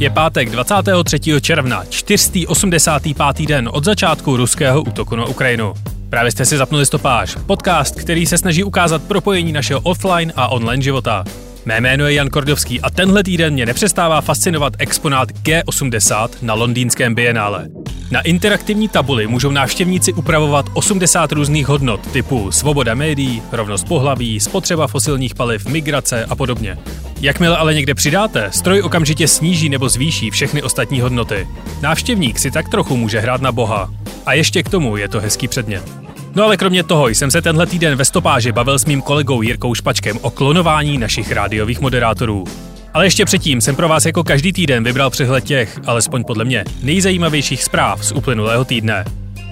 Je pátek 23. června, 485. den od začátku ruského útoku na Ukrajinu. Právě jste si zapnuli stopáž, podcast, který se snaží ukázat propojení našeho offline a online života. Mé jméno je Jan Kordovský a tenhle týden mě nepřestává fascinovat exponát G80 na londýnském bienále. Na interaktivní tabuli můžou návštěvníci upravovat 80 různých hodnot typu svoboda médií, rovnost pohlaví, spotřeba fosilních paliv, migrace a podobně. Jakmile ale někde přidáte, stroj okamžitě sníží nebo zvýší všechny ostatní hodnoty. Návštěvník si tak trochu může hrát na boha. A ještě k tomu je to hezký předmět. No ale kromě toho jsem se tenhle týden ve stopáži bavil s mým kolegou Jirkou Špačkem o klonování našich rádiových moderátorů. Ale ještě předtím jsem pro vás jako každý týden vybral přehled těch, alespoň podle mě, nejzajímavějších zpráv z uplynulého týdne.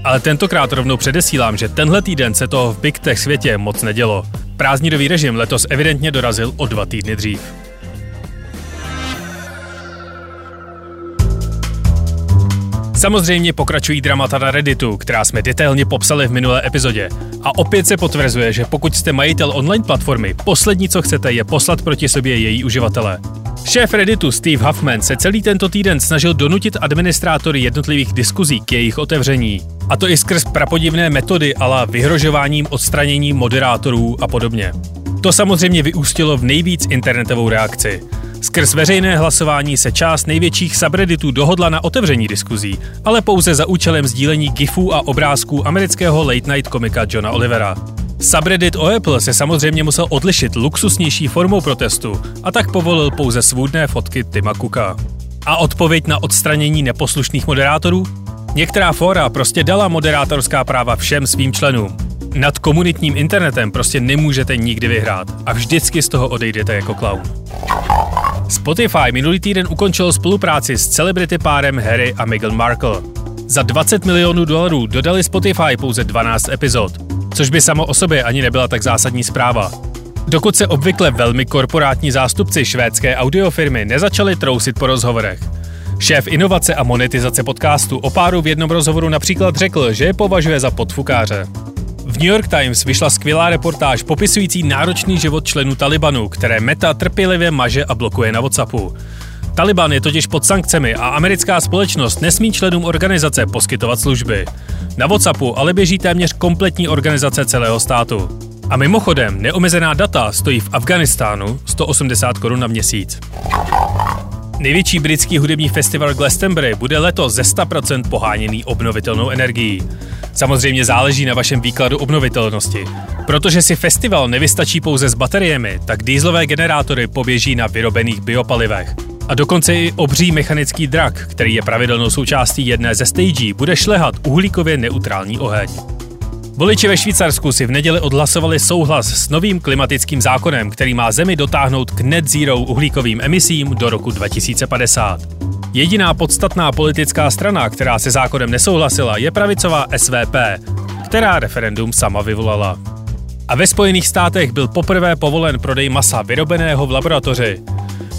Ale tentokrát rovnou předesílám, že tenhle týden se toho v Big Tech světě moc nedělo. Prázdninový režim letos evidentně dorazil o dva týdny dřív. Samozřejmě pokračují dramata na Redditu, která jsme detailně popsali v minulé epizodě. A opět se potvrzuje, že pokud jste majitel online platformy, poslední co chcete je poslat proti sobě její uživatele. Šéf Redditu Steve Huffman se celý tento týden snažil donutit administrátory jednotlivých diskuzí k jejich otevření. A to i skrz prapodivné metody ala vyhrožováním odstranění moderátorů a podobně. To samozřejmě vyústilo v nejvíc internetovou reakci. Skrz veřejné hlasování se část největších subredditů dohodla na otevření diskuzí, ale pouze za účelem sdílení gifů a obrázků amerického late night komika Johna Olivera. Subreddit o Apple se samozřejmě musel odlišit luxusnější formou protestu a tak povolil pouze svůdné fotky Tima Cooka. A odpověď na odstranění neposlušných moderátorů? Některá fora prostě dala moderátorská práva všem svým členům. Nad komunitním internetem prostě nemůžete nikdy vyhrát a vždycky z toho odejdete jako clown. Spotify minulý týden ukončil spolupráci s celebrity párem Harry a Meghan Markle. Za 20 milionů dolarů dodali Spotify pouze 12 epizod, což by samo o sobě ani nebyla tak zásadní zpráva. Dokud se obvykle velmi korporátní zástupci švédské audiofirmy nezačali trousit po rozhovorech. Šéf inovace a monetizace podcastu o páru v jednom rozhovoru například řekl, že je považuje za podfukáře. New York Times vyšla skvělá reportáž popisující náročný život členů Talibanu, které Meta trpělivě maže a blokuje na WhatsAppu. Taliban je totiž pod sankcemi a americká společnost nesmí členům organizace poskytovat služby. Na WhatsAppu ale běží téměř kompletní organizace celého státu. A mimochodem, neomezená data stojí v Afganistánu 180 korun na měsíc. Největší britský hudební festival Glastonbury bude letos ze 100% poháněný obnovitelnou energií. Samozřejmě záleží na vašem výkladu obnovitelnosti. Protože si festival nevystačí pouze s bateriemi, tak dýzlové generátory poběží na vyrobených biopalivech. A dokonce i obří mechanický drak, který je pravidelnou součástí jedné ze stagí, bude šlehat uhlíkově neutrální oheň. Voliči ve Švýcarsku si v neděli odhlasovali souhlas s novým klimatickým zákonem, který má zemi dotáhnout k net zero uhlíkovým emisím do roku 2050. Jediná podstatná politická strana, která se zákonem nesouhlasila, je pravicová SVP, která referendum sama vyvolala. A ve Spojených státech byl poprvé povolen prodej masa vyrobeného v laboratoři.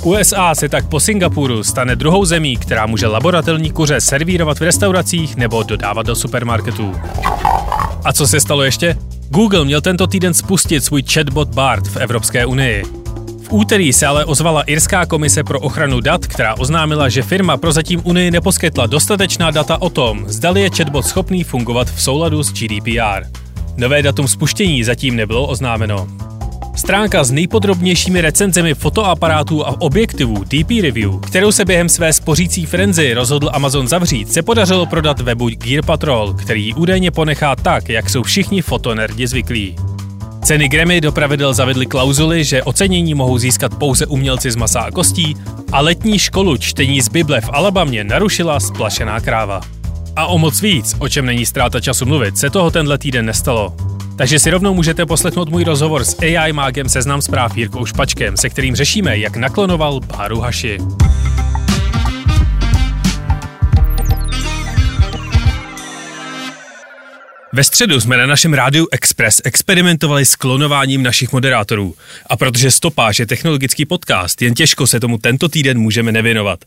USA se tak po Singapuru stane druhou zemí, která může laboratorní kuře servírovat v restauracích nebo dodávat do supermarketů. A co se stalo ještě? Google měl tento týden spustit svůj chatbot BART v Evropské unii. V úterý se ale ozvala Irská komise pro ochranu dat, která oznámila, že firma prozatím Unii neposkytla dostatečná data o tom, zdali je chatbot schopný fungovat v souladu s GDPR. Nové datum spuštění zatím nebylo oznámeno. Stránka s nejpodrobnějšími recenzemi fotoaparátů a objektivů DP Review, kterou se během své spořící frenzy rozhodl Amazon zavřít, se podařilo prodat webu Gear Patrol, který ji údajně ponechá tak, jak jsou všichni fotonerdi zvyklí. Ceny Grammy do pravidel zavedly klauzuly, že ocenění mohou získat pouze umělci z masa a kostí a letní školu čtení z Bible v Alabamě narušila splašená kráva. A o moc víc, o čem není ztráta času mluvit, se toho tenhle týden nestalo. Takže si rovnou můžete poslechnout můj rozhovor s AI mágem Seznam zpráv Jirkou Špačkem, se kterým řešíme, jak naklonoval Báru Haši. Ve středu jsme na našem rádiu Express experimentovali s klonováním našich moderátorů. A protože Stopáž je technologický podcast, jen těžko se tomu tento týden můžeme nevěnovat.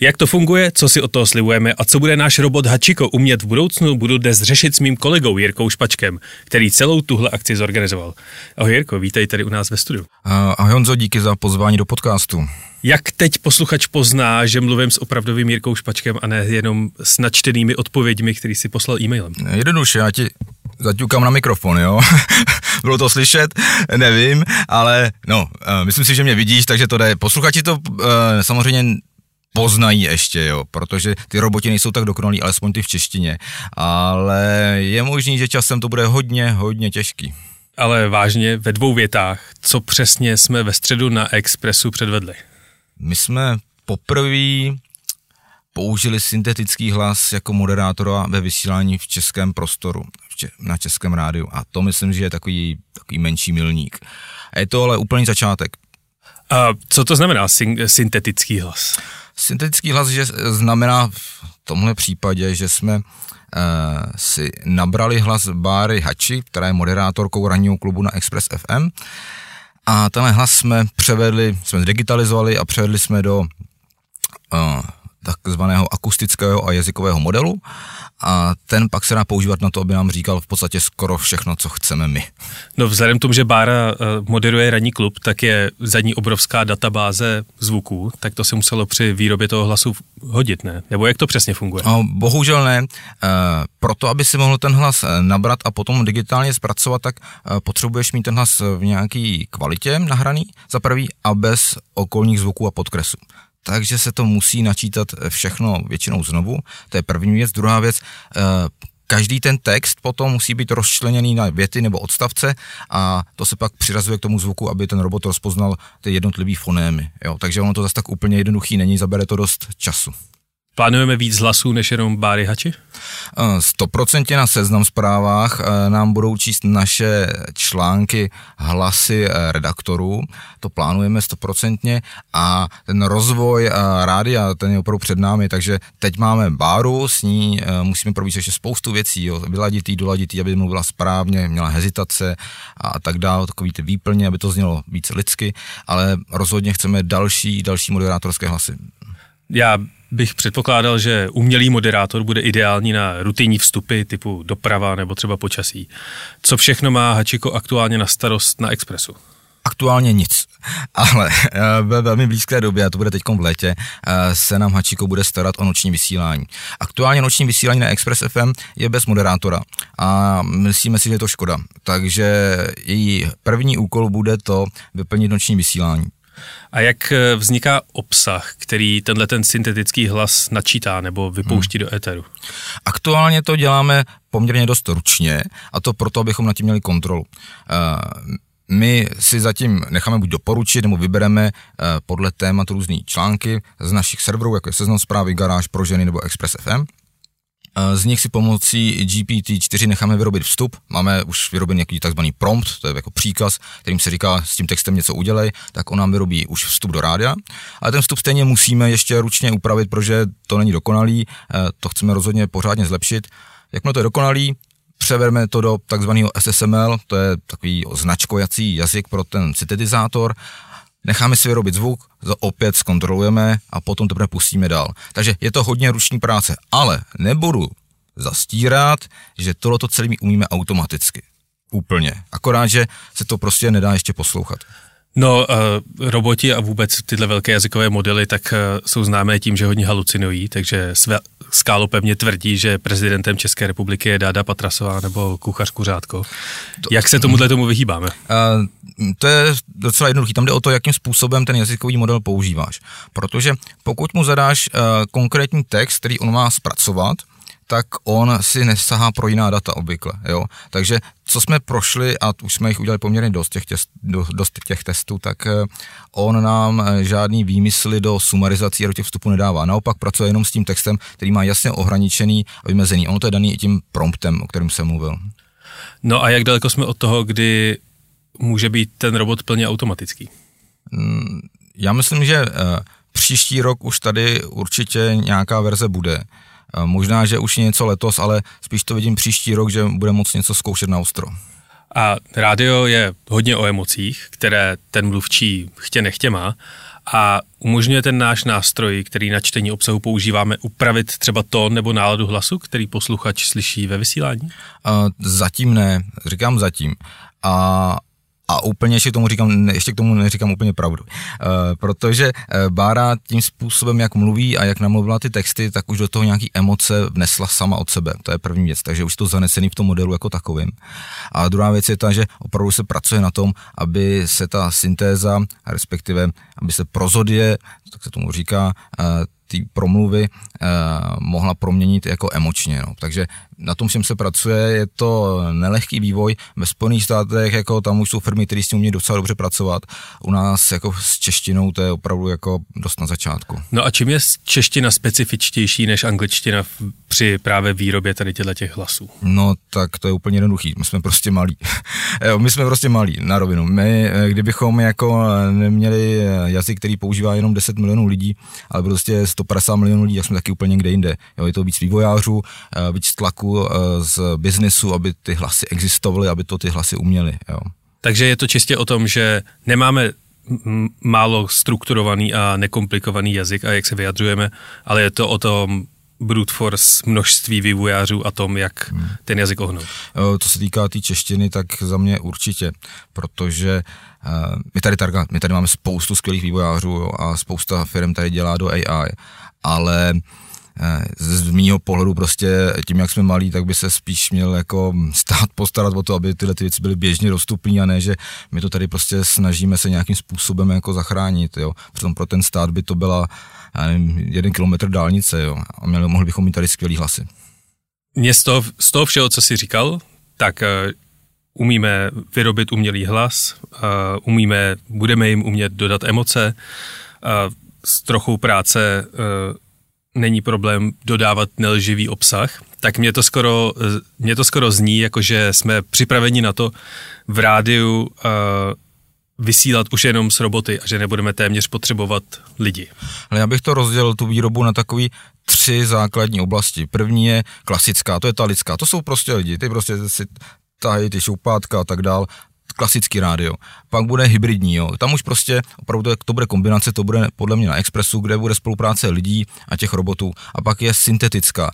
Jak to funguje, co si od toho slibujeme a co bude náš robot Hačiko umět v budoucnu, budu dnes řešit s mým kolegou Jirkou Špačkem, který celou tuhle akci zorganizoval. Ahoj Jirko, vítej tady u nás ve studiu. Ahoj Honzo, díky za pozvání do podcastu. Jak teď posluchač pozná, že mluvím s opravdovým Jirkou Špačkem a ne jenom s načtenými odpověďmi, který si poslal e-mailem? Jednoduše, já ti zaťukám na mikrofon, jo. Bylo to slyšet, nevím, ale no, uh, myslím si, že mě vidíš, takže to jde. Posluchači to uh, samozřejmě poznají ještě, jo, protože ty roboti nejsou tak dokonalí, alespoň ty v češtině, ale je možný, že časem to bude hodně, hodně těžký. Ale vážně, ve dvou větách, co přesně jsme ve středu na Expressu předvedli? My jsme poprvé použili syntetický hlas jako moderátora ve vysílání v českém prostoru, na českém rádiu. A to myslím, že je takový, takový menší milník. A je to ale úplný začátek. A co to znamená syntetický hlas? Syntetický hlas že znamená v tomhle případě, že jsme uh, si nabrali hlas Báry Hači, která je moderátorkou ranního klubu na Express FM. A tenhle hlas jsme převedli, jsme digitalizovali a převedli jsme do uh, takzvaného akustického a jazykového modelu a ten pak se dá používat na to, aby nám říkal v podstatě skoro všechno, co chceme my. No vzhledem k tomu, že Bára eh, moderuje ranní klub, tak je za ní obrovská databáze zvuků, tak to se muselo při výrobě toho hlasu hodit, ne? Nebo jak to přesně funguje? No, bohužel ne. E, proto, aby si mohl ten hlas nabrat a potom digitálně zpracovat, tak potřebuješ mít ten hlas v nějaký kvalitě nahraný, za prvý, a bez okolních zvuků a podkresů takže se to musí načítat všechno většinou znovu. To je první věc. Druhá věc, eh, každý ten text potom musí být rozčleněný na věty nebo odstavce a to se pak přirazuje k tomu zvuku, aby ten robot rozpoznal ty jednotlivé fonémy. Jo? Takže ono to zase tak úplně jednoduchý není, zabere to dost času. Plánujeme víc hlasů než jenom Báry Hači? Eh, stoprocentně na seznam zprávách eh, nám budou číst naše články hlasy eh, redaktorů, to plánujeme stoprocentně a ten rozvoj rádia, ten je opravdu před námi, takže teď máme Báru, s ní musíme probít ještě spoustu věcí, jo, vyladitý, doladitý, aby mluvila správně, měla hezitace a tak dále, takový ty výplně, aby to znělo víc lidsky, ale rozhodně chceme další, další moderátorské hlasy. Já bych předpokládal, že umělý moderátor bude ideální na rutinní vstupy typu doprava nebo třeba počasí. Co všechno má Hačiko aktuálně na starost na Expressu? Aktuálně nic, ale eh, ve velmi blízké době, a to bude teď v létě, eh, se nám Hačiko bude starat o noční vysílání. Aktuálně noční vysílání na Express FM je bez moderátora a myslíme si, že je to škoda. Takže její první úkol bude to vyplnit noční vysílání. A jak eh, vzniká obsah, který tenhle ten syntetický hlas načítá nebo vypouští hmm. do éteru? Aktuálně to děláme poměrně dost ručně a to proto, abychom nad tím měli kontrolu. Uh, my si zatím necháme buď doporučit, nebo vybereme uh, podle témat různé články z našich serverů, jako je Seznam zprávy, Garáž pro ženy nebo Express FM. Z nich si pomocí GPT-4 necháme vyrobit vstup. Máme už vyrobený nějaký takzvaný prompt, to je jako příkaz, kterým se říká s tím textem něco udělej, tak on nám vyrobí už vstup do rádia. Ale ten vstup stejně musíme ještě ručně upravit, protože to není dokonalý, eh, to chceme rozhodně pořádně zlepšit. Jakmile to je dokonalý, převedeme to do takzvaného SSML, to je takový značkojací jazyk pro ten syntetizátor necháme si vyrobit zvuk, opět zkontrolujeme a potom teprve pustíme dál. Takže je to hodně ruční práce, ale nebudu zastírat, že tohle celé my umíme automaticky. Úplně. Akorát, že se to prostě nedá ještě poslouchat. No, uh, roboti a vůbec tyhle velké jazykové modely tak uh, jsou známé tím, že hodně halucinují, takže své, Skálo pevně tvrdí, že prezidentem České republiky je Dáda Patrasová nebo kuchař Kuřátko. To, Jak se tomuhle tomu vyhýbáme? Uh, to je docela jednoduché. Tam jde o to, jakým způsobem ten jazykový model používáš. Protože pokud mu zadáš uh, konkrétní text, který on má zpracovat, tak on si nesahá pro jiná data obvykle. Jo? Takže co jsme prošli, a už jsme jich udělali poměrně dost těch, těst, dost těch testů, tak eh, on nám eh, žádný výmysly do sumarizací a do těch vstupů nedává. Naopak pracuje jenom s tím textem, který má jasně ohraničený a vymezený. Ono to je daný i tím promptem, o kterém jsem mluvil. No a jak daleko jsme od toho, kdy může být ten robot plně automatický? Mm, já myslím, že eh, příští rok už tady určitě nějaká verze bude. Možná, že už něco letos, ale spíš to vidím příští rok, že bude moc něco zkoušet na ostro. A rádio je hodně o emocích, které ten mluvčí chtě nechtě má a umožňuje ten náš nástroj, který na čtení obsahu používáme, upravit třeba tón nebo náladu hlasu, který posluchač slyší ve vysílání? Uh, zatím ne, říkám zatím. A a úplně ještě k tomu říkám, ještě k tomu neříkám úplně pravdu. Uh, protože uh, Bára tím způsobem, jak mluví a jak namluvila ty texty, tak už do toho nějaký emoce vnesla sama od sebe. To je první věc, takže už to zanesený v tom modelu jako takovým. A druhá věc je ta, že opravdu se pracuje na tom, aby se ta syntéza, respektive aby se prozodie, tak se tomu říká, uh, té promluvy eh, mohla proměnit jako emočně. No. Takže na tom všem se pracuje, je to nelehký vývoj. Ve Spojených státech jako tam už jsou firmy, které s tím umějí docela dobře pracovat. U nás jako s češtinou to je opravdu jako dost na začátku. No a čím je čeština specifičtější než angličtina při právě výrobě tady těchto těch hlasů? No tak to je úplně jednoduchý. My jsme prostě malí. My jsme prostě malí, na rovinu. My, eh, kdybychom jako neměli jazyk, který používá jenom 10 milionů lidí, ale prostě 150 milionů lidí, jak jsme taky úplně někde jinde. Jo, je to víc vývojářů, eh, víc tlaku eh, z biznesu, aby ty hlasy existovaly, aby to ty hlasy uměly. Jo. Takže je to čistě o tom, že nemáme málo strukturovaný a nekomplikovaný jazyk a jak se vyjadřujeme, ale je to o tom brute force množství vývojářů a tom, jak hmm. ten jazyk ohnout. To se týká té tý češtiny, tak za mě určitě, protože uh, my tady, tady, my tady máme spoustu skvělých vývojářů jo, a spousta firm tady dělá do AI, ale eh, z mýho pohledu prostě tím, jak jsme malí, tak by se spíš měl jako stát postarat o to, aby tyhle ty věci byly běžně dostupné a ne, že my to tady prostě snažíme se nějakým způsobem jako zachránit, jo. Přitom pro ten stát by to byla nevím, jeden kilometr dálnice, jo. A měli, mohli bychom mít tady skvělý hlasy. Mě z toho, z toho všeho, co jsi říkal, tak uh, umíme vyrobit umělý hlas, uh, umíme, budeme jim umět dodat emoce, uh, s trochou práce uh, není problém dodávat nelživý obsah, tak mě to skoro, mě to skoro zní, jako že jsme připraveni na to v rádiu uh, vysílat už jenom s roboty a že nebudeme téměř potřebovat lidi. Ale já bych to rozdělil tu výrobu na takový tři základní oblasti. První je klasická, to je ta lidská, to jsou prostě lidi, ty prostě si tahají ty šoupátka a tak dál klasický rádio. Pak bude hybridní, jo. Tam už prostě opravdu to bude kombinace, to bude podle mě na Expressu, kde bude spolupráce lidí a těch robotů. A pak je syntetická.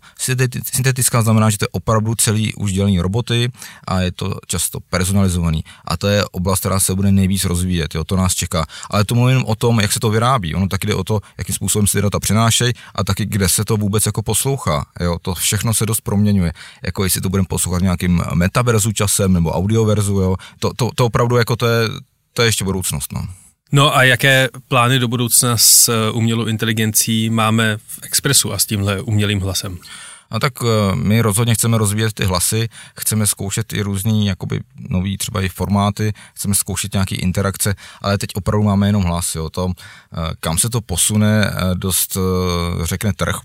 Syntetická znamená, že to je opravdu celý už dělení roboty a je to často personalizovaný. A to je oblast, která se bude nejvíc rozvíjet, jo. To nás čeká. Ale to mluvím o tom, jak se to vyrábí. Ono taky jde o to, jakým způsobem se data přinášejí a taky kde se to vůbec jako poslouchá. Jo. To všechno se dost proměňuje. Jako jestli to budeme poslouchat nějakým metaverzu časem nebo audioverzu, jo. To, to, to opravdu jako to je, to je ještě budoucnost. No. No a jaké plány do budoucna s eh, umělou inteligencí máme v Expressu a s tímhle umělým hlasem? A tak eh, my rozhodně chceme rozvíjet ty hlasy, chceme zkoušet i různý jakoby nový třeba i formáty, chceme zkoušet nějaké interakce, ale teď opravdu máme jenom hlasy. O tom, eh, kam se to posune, dost řekne trh,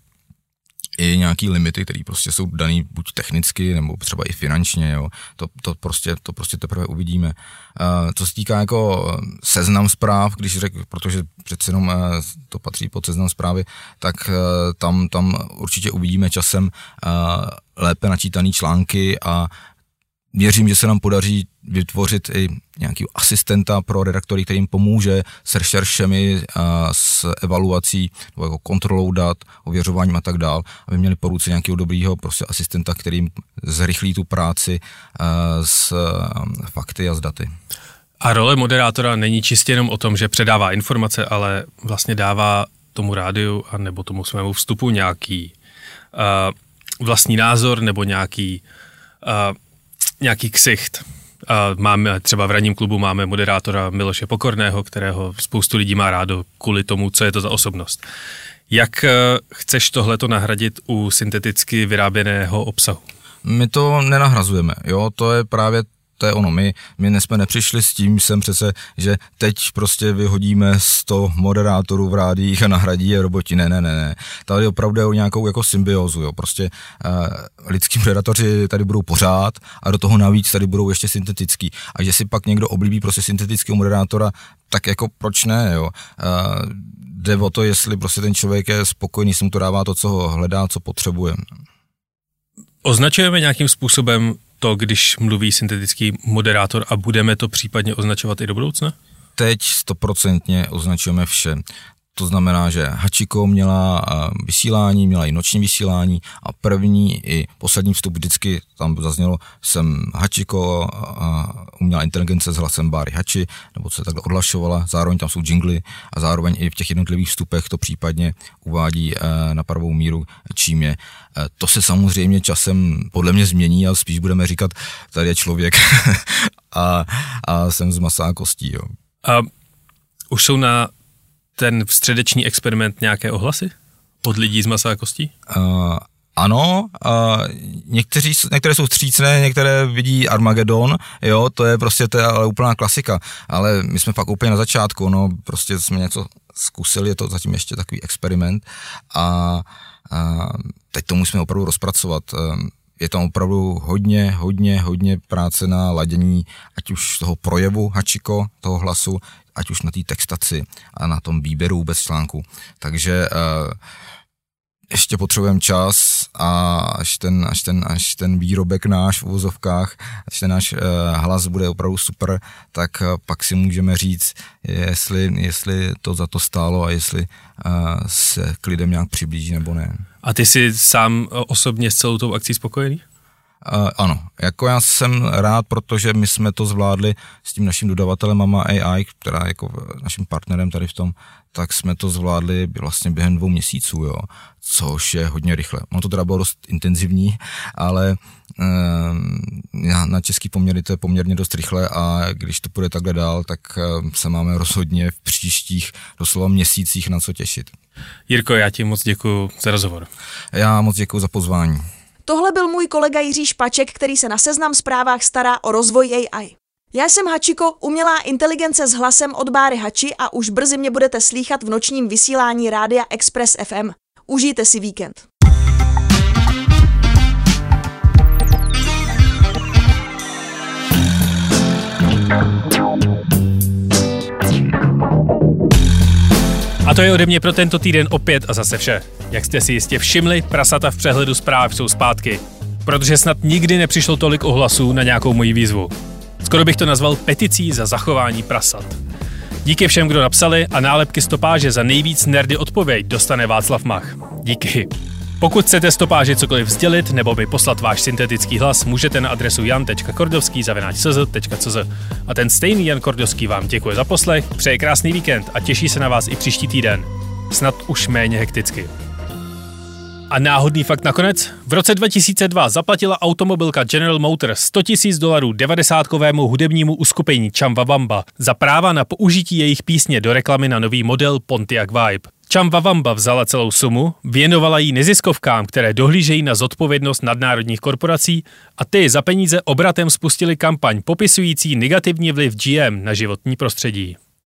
i nějaký limity, které prostě jsou daný buď technicky, nebo třeba i finančně, jo. To, to, prostě, to prostě teprve uvidíme. Uh, co se týká jako seznam zpráv, když řek, protože přece jenom uh, to patří pod seznam zprávy, tak uh, tam, tam určitě uvidíme časem lépe načítané články a věřím, že se nám podaří vytvořit i nějaký asistenta pro redaktory, který jim pomůže s rešeršemi, a s evaluací, nebo jako kontrolou dat, ověřováním a tak dál, aby měli po ruce nějakého dobrýho prostě asistenta, který jim zrychlí tu práci s fakty a s daty. A role moderátora není čistě jenom o tom, že předává informace, ale vlastně dává tomu rádiu a nebo tomu svému vstupu nějaký uh, vlastní názor nebo nějaký uh, nějaký ksicht. A máme třeba v ranním klubu máme moderátora Miloše Pokorného, kterého spoustu lidí má rádo kvůli tomu, co je to za osobnost. Jak eh, chceš tohleto nahradit u synteticky vyráběného obsahu? My to nenahrazujeme, jo, to je právě to je ono, my, my jsme nepřišli s tím sem přece, že teď prostě vyhodíme 100 moderátorů v rádích a nahradí je roboti, ne, ne, ne, ne. Tady opravdu je o nějakou jako symbiozu, jo, prostě uh, lidský moderátoři tady budou pořád a do toho navíc tady budou ještě syntetický. A že si pak někdo oblíbí prostě syntetického moderátora, tak jako proč ne, jo. Uh, jde o to, jestli prostě ten člověk je spokojený, si mu to dává to, co ho hledá, co potřebuje. Označujeme nějakým způsobem to, když mluví syntetický moderátor a budeme to případně označovat i do budoucna? Teď stoprocentně označujeme vše. To znamená, že Hachiko měla vysílání, měla i noční vysílání a první i poslední vstup vždycky tam zaznělo, jsem Hachiko, umělá inteligence s hlasem Báry Hači, nebo se takhle odlašovala, zároveň tam jsou jingly a zároveň i v těch jednotlivých vstupech to případně uvádí na pravou míru, čím je. To se samozřejmě časem podle mě změní a spíš budeme říkat, tady je člověk a, a jsem z masa a kostí. Jo. A už jsou na ten středeční experiment nějaké ohlasy od lidí z masa a kostí? Uh, ano, uh, někteří, některé jsou střícné, některé vidí Armagedon, jo, to je prostě to je ale úplná klasika, ale my jsme fakt úplně na začátku, no, prostě jsme něco zkusili, je to zatím ještě takový experiment a, a teď to musíme opravdu rozpracovat. Je tam opravdu hodně, hodně, hodně práce na ladění, ať už toho projevu Hačiko, toho hlasu, ať už na té textaci a na tom výběru vůbec článku. Takže uh, ještě potřebujeme čas a až ten, až ten, až ten výrobek náš v uvozovkách, až ten náš uh, hlas bude opravdu super, tak uh, pak si můžeme říct, jestli, jestli to za to stálo a jestli se k lidem nějak přiblíží nebo ne. A ty jsi sám osobně s celou tou akcí spokojený? Uh, ano, jako já jsem rád, protože my jsme to zvládli s tím naším dodavatelem Mama AI, která je jako naším partnerem tady v tom, tak jsme to zvládli vlastně během dvou měsíců, jo, což je hodně rychle. Ono to teda bylo dost intenzivní, ale uh, na český poměry to je poměrně dost rychle a když to půjde takhle dál, tak uh, se máme rozhodně v příštích doslova měsících na co těšit. Jirko, já ti moc děkuji za rozhovor. Já moc děkuji za pozvání. Tohle byl můj kolega Jiří Špaček, který se na seznam zprávách stará o rozvoj AI. Já jsem Hačiko, umělá inteligence s hlasem od Báry Hači a už brzy mě budete slýchat v nočním vysílání Rádia Express FM. Užijte si víkend. To je ode mě pro tento týden opět a zase vše. Jak jste si jistě všimli, prasata v přehledu zpráv jsou zpátky. Protože snad nikdy nepřišlo tolik ohlasů na nějakou moji výzvu. Skoro bych to nazval peticí za zachování prasat. Díky všem, kdo napsali a nálepky stopáže za nejvíc nerdy odpověď dostane Václav Mach. Díky. Pokud chcete stopáži cokoliv sdělit nebo by poslat váš syntetický hlas, můžete na adresu jan.kordovský.cz A ten stejný Jan Kordovský vám děkuje za poslech, přeje krásný víkend a těší se na vás i příští týden. Snad už méně hekticky. A náhodný fakt nakonec? V roce 2002 zaplatila automobilka General Motors 100 000 dolarů 90-kovému hudebnímu uskupení Chambawamba za práva na použití jejich písně do reklamy na nový model Pontiac Vibe. Chambawamba vzala celou sumu, věnovala ji neziskovkám, které dohlížejí na zodpovědnost nadnárodních korporací a ty za peníze obratem spustili kampaň popisující negativní vliv GM na životní prostředí.